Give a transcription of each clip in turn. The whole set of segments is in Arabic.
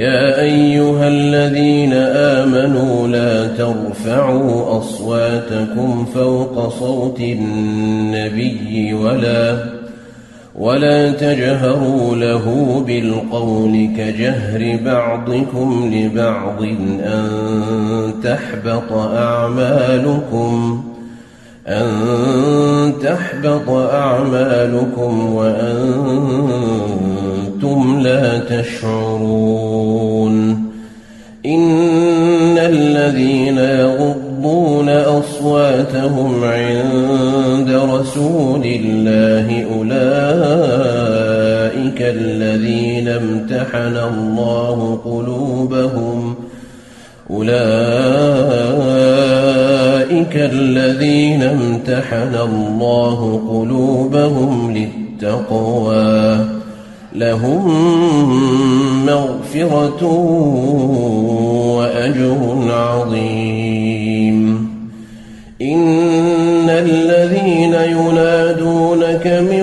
يا أيها الذين آمنوا لا ترفعوا أصواتكم فوق صوت النبي ولا ولا تجهروا له بالقول كجهر بعضكم لبعض أن تحبط أعمالكم. أن تحبط أعمالكم وأنتم لا تشعرون إن الذين يغضون أصواتهم عند رسول الله أولئك الذين امتحن الله قلوبهم أولئك الذين امتحن الله قلوبهم للتقوى. لهم مغفرة وأجر عظيم. إن الذين ينادونك من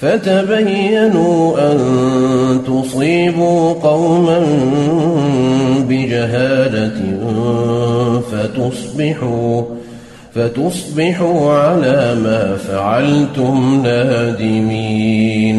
فتبينوا أن تصيبوا قوما بجهالة فتصبحوا فتصبحوا على ما فعلتم نادمين.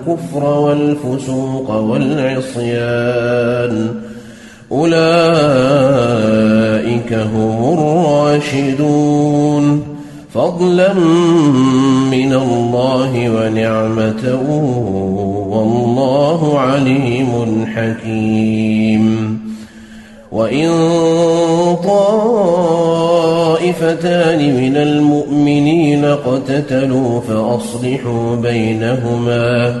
الكفر والفسوق والعصيان أولئك هم الراشدون فضلا من الله ونعمة والله عليم حكيم وإن طائفتان من المؤمنين اقتتلوا فأصلحوا بينهما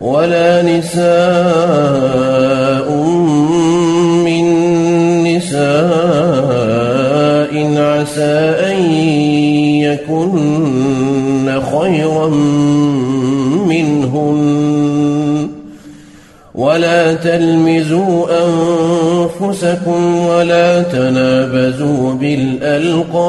ولا نساء من نساء عسى أن يكن خيرا منهن. ولا تلمزوا أنفسكم ولا تنابزوا بالألقاب.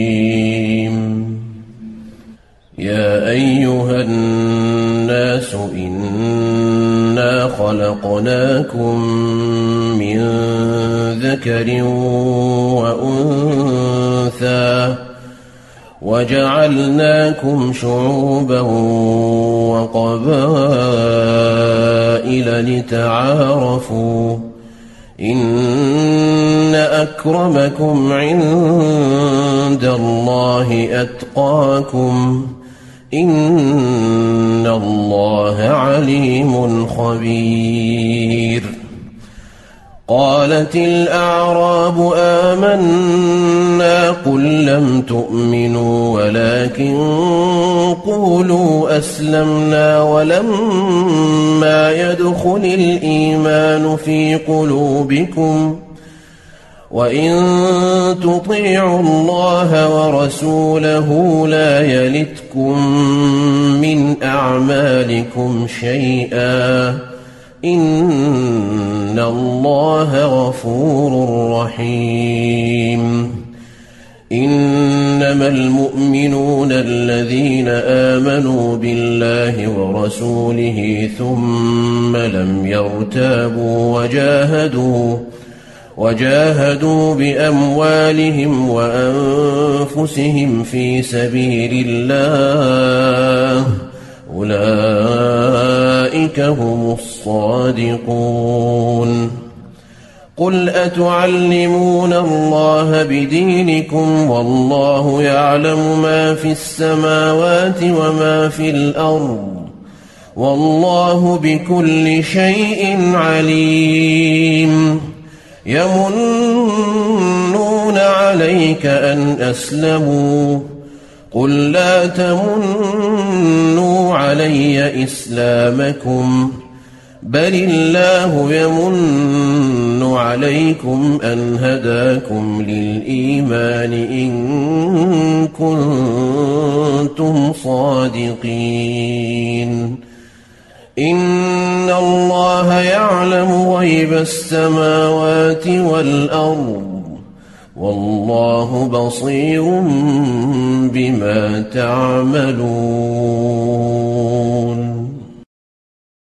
خلقناكم من ذكر وأنثى وجعلناكم شعوبا وقبائل لتعارفوا إن أكرمكم عند الله أتقاكم إن الله عليم خبير قالت الأعراب آمنا قل لم تؤمنوا ولكن قولوا أسلمنا ولما يدخل الإيمان في قلوبكم وإن تطيعوا الله ورسوله لا يلتكم من أعمالكم شيئا إن الله غفور رحيم إنما المؤمنون الذين آمنوا بالله ورسوله ثم لم يرتابوا وجاهدوا وجاهدوا بأموالهم وأنفسهم في سبيل الله. أولئك هم الصادقون. قل أتعلمون الله بدينكم والله يعلم ما في السماوات وما في الأرض. والله بكل شيء عليم. يمنون عليك أن أسلموا. قل لا تمنوا علي إسلامكم بل الله يمن عليكم أن هداكم للإيمان إن كنتم صادقين. إن الله يعلم غيب السماوات والأرض والله بصير بما تعملون